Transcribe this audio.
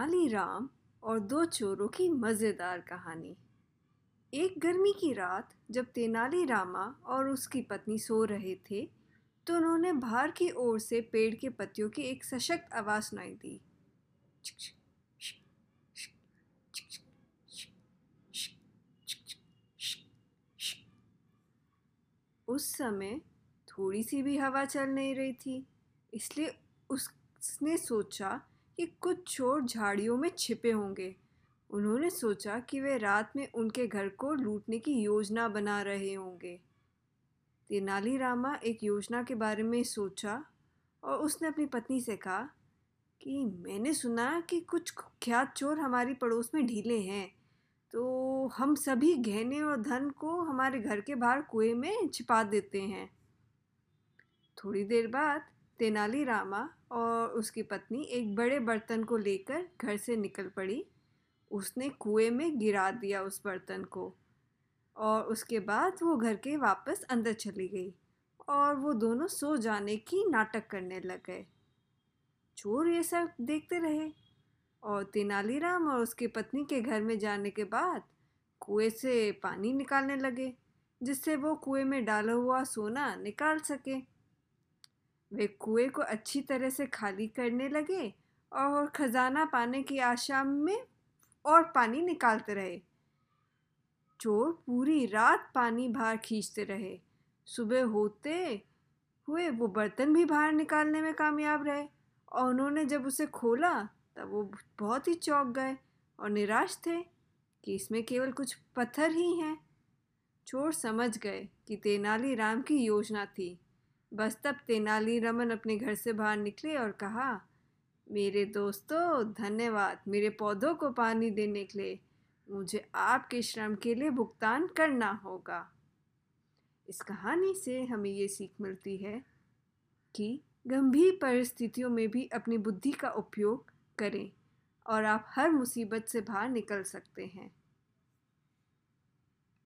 राम और दो चोरों की मज़ेदार कहानी। एक गर्मी की रात, जब तेनाली रामा और उसकी पत्नी सो रहे थे तो उन्होंने बाहर की ओर से पेड़ के पत्तियों की एक सशक्त आवाज़ सुनाई दी। उस समय थोड़ी सी भी हवा चल नहीं रही थी, इसलिए उसने सोचा कि कुछ चोर झाड़ियों में छिपे होंगे। उन्होंने सोचा कि वे रात में उनके घर को लूटने की योजना बना रहे होंगे। तेनालीरामा एक योजना के बारे में सोचा और उसने अपनी पत्नी से कहा कि मैंने सुना कि कुछ कुख्यात चोर हमारी पड़ोस में ढीले हैं तो हम सभी गहने और धन को हमारे घर के बाहर कुएँ में छिपा देते हैं। थोड़ी देर बाद तेनालीरामा और उसकी पत्नी एक बड़े बर्तन को लेकर घर से निकल पड़ी। उसने कुएँ में गिरा दिया उस बर्तन को और उसके बाद वो घर के वापस अंदर चली गई और वो दोनों सो जाने की नाटक करने लग गए। चोर ये सब देखते रहे और तेनालीराम और उसकी पत्नी के घर में जाने के बाद कुएँ से पानी निकालने लगे, जिससे वो कुएँ में डाला हुआ सोना निकाल सके। वे कुएँ को अच्छी तरह से खाली करने लगे और खजाना पाने की आशा में और पानी निकालते रहे। चोर पूरी रात पानी बाहर खींचते रहे। सुबह होते हुए वो बर्तन भी बाहर निकालने में कामयाब रहे और उन्होंने जब उसे खोला, तब वो बहुत ही चौंक गए और निराश थे कि इसमें केवल कुछ पत्थर ही हैं। चोर समझ गए कि तेनालीराम की योजना थी। बस तब तेनाली रमन अपने घर से बाहर निकले और कहा, मेरे दोस्तों, धन्यवाद। मेरे पौधों को पानी देने के लिए। मुझे आपके श्रम के लिए भुगतान करना होगा। इस कहानी से हमें ये सीख मिलती है कि गंभीर परिस्थितियों में भी अपनी बुद्धि का उपयोग करें और आप हर मुसीबत से बाहर निकल सकते हैं।